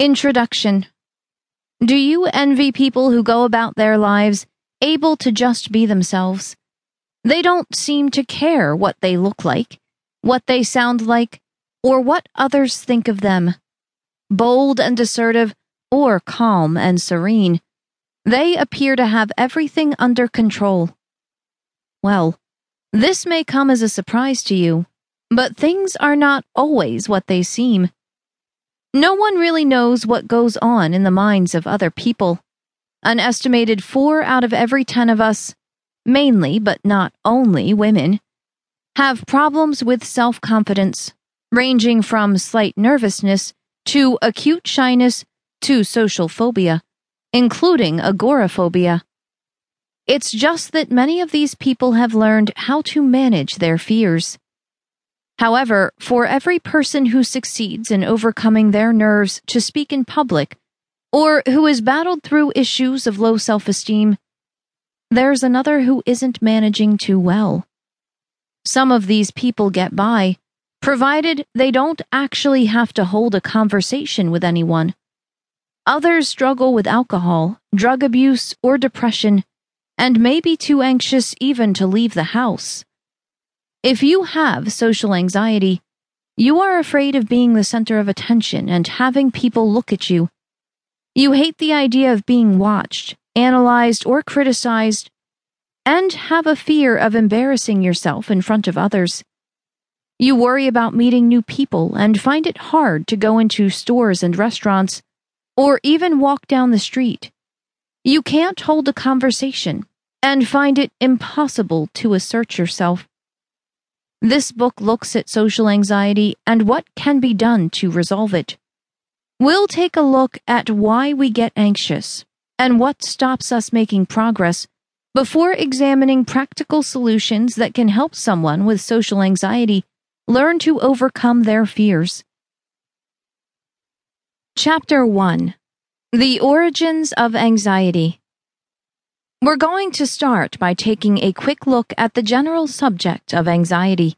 Introduction Do you envy people who go about their lives able to just be themselves? They don't seem to care what they look like, what they sound like, or what others think of them. Bold and assertive, or calm and serene, they appear to have everything under control. Well, this may come as a surprise to you, but things are not always what they seem. No one really knows what goes on in the minds of other people. An estimated four out of every ten of us, mainly but not only women, have problems with self confidence, ranging from slight nervousness to acute shyness to social phobia, including agoraphobia. It's just that many of these people have learned how to manage their fears. However, for every person who succeeds in overcoming their nerves to speak in public, or who has battled through issues of low self esteem, there's another who isn't managing too well. Some of these people get by, provided they don't actually have to hold a conversation with anyone. Others struggle with alcohol, drug abuse, or depression, and may be too anxious even to leave the house. If you have social anxiety, you are afraid of being the center of attention and having people look at you. You hate the idea of being watched, analyzed, or criticized, and have a fear of embarrassing yourself in front of others. You worry about meeting new people and find it hard to go into stores and restaurants, or even walk down the street. You can't hold a conversation and find it impossible to assert yourself. This book looks at social anxiety and what can be done to resolve it. We'll take a look at why we get anxious and what stops us making progress before examining practical solutions that can help someone with social anxiety learn to overcome their fears. Chapter 1 The Origins of Anxiety we're going to start by taking a quick look at the general subject of anxiety.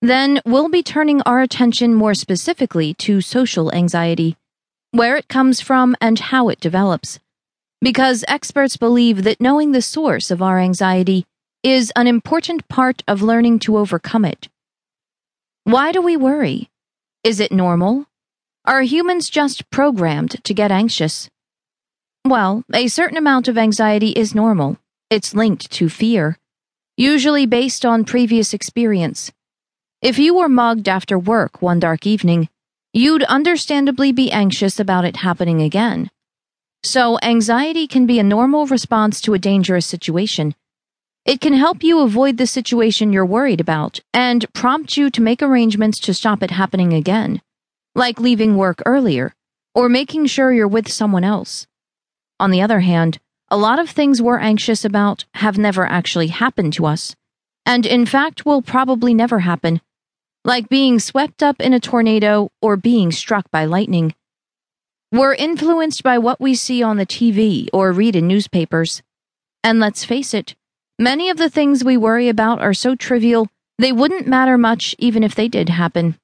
Then we'll be turning our attention more specifically to social anxiety, where it comes from and how it develops. Because experts believe that knowing the source of our anxiety is an important part of learning to overcome it. Why do we worry? Is it normal? Are humans just programmed to get anxious? Well, a certain amount of anxiety is normal. It's linked to fear, usually based on previous experience. If you were mugged after work one dark evening, you'd understandably be anxious about it happening again. So, anxiety can be a normal response to a dangerous situation. It can help you avoid the situation you're worried about and prompt you to make arrangements to stop it happening again, like leaving work earlier or making sure you're with someone else. On the other hand, a lot of things we're anxious about have never actually happened to us, and in fact will probably never happen, like being swept up in a tornado or being struck by lightning. We're influenced by what we see on the TV or read in newspapers. And let's face it, many of the things we worry about are so trivial they wouldn't matter much even if they did happen.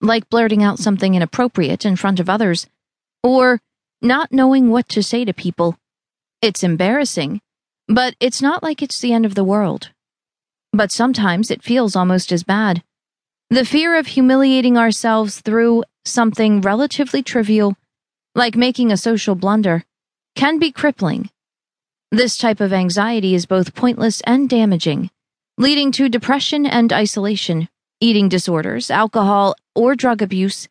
Like blurting out something inappropriate in front of others, or not knowing what to say to people. It's embarrassing, but it's not like it's the end of the world. But sometimes it feels almost as bad. The fear of humiliating ourselves through something relatively trivial, like making a social blunder, can be crippling. This type of anxiety is both pointless and damaging, leading to depression and isolation, eating disorders, alcohol or drug abuse,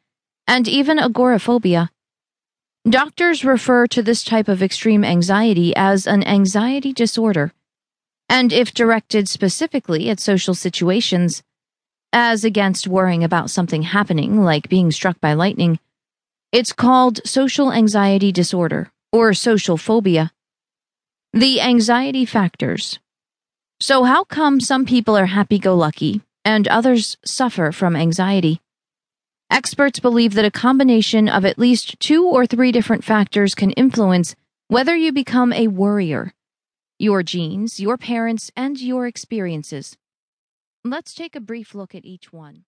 and even agoraphobia. Doctors refer to this type of extreme anxiety as an anxiety disorder, and if directed specifically at social situations, as against worrying about something happening like being struck by lightning, it's called social anxiety disorder or social phobia. The anxiety factors. So, how come some people are happy go lucky and others suffer from anxiety? Experts believe that a combination of at least two or three different factors can influence whether you become a worrier your genes, your parents, and your experiences. Let's take a brief look at each one.